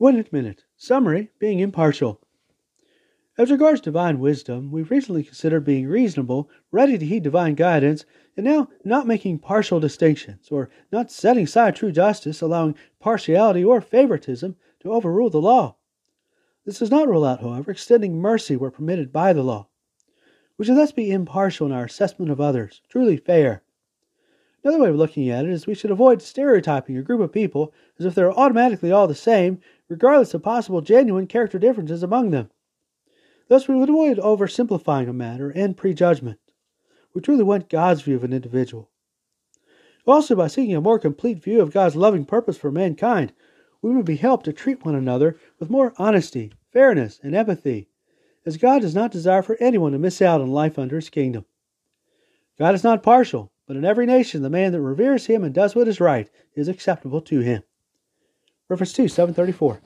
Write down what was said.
One minute. Summary being impartial. As regards divine wisdom, we've recently considered being reasonable, ready to heed divine guidance, and now not making partial distinctions, or not setting aside true justice, allowing partiality or favoritism to overrule the law. This does not rule out, however, extending mercy where permitted by the law. We should thus be impartial in our assessment of others, truly fair. Another way of looking at it is we should avoid stereotyping a group of people as if they're automatically all the same, regardless of possible genuine character differences among them. Thus, we would avoid oversimplifying a matter and prejudgment. We truly want God's view of an individual. Also, by seeking a more complete view of God's loving purpose for mankind, we would be helped to treat one another with more honesty, fairness, and empathy, as God does not desire for anyone to miss out on life under his kingdom. God is not partial, but in every nation the man that reveres him and does what is right is acceptable to him. Reference 2, 734.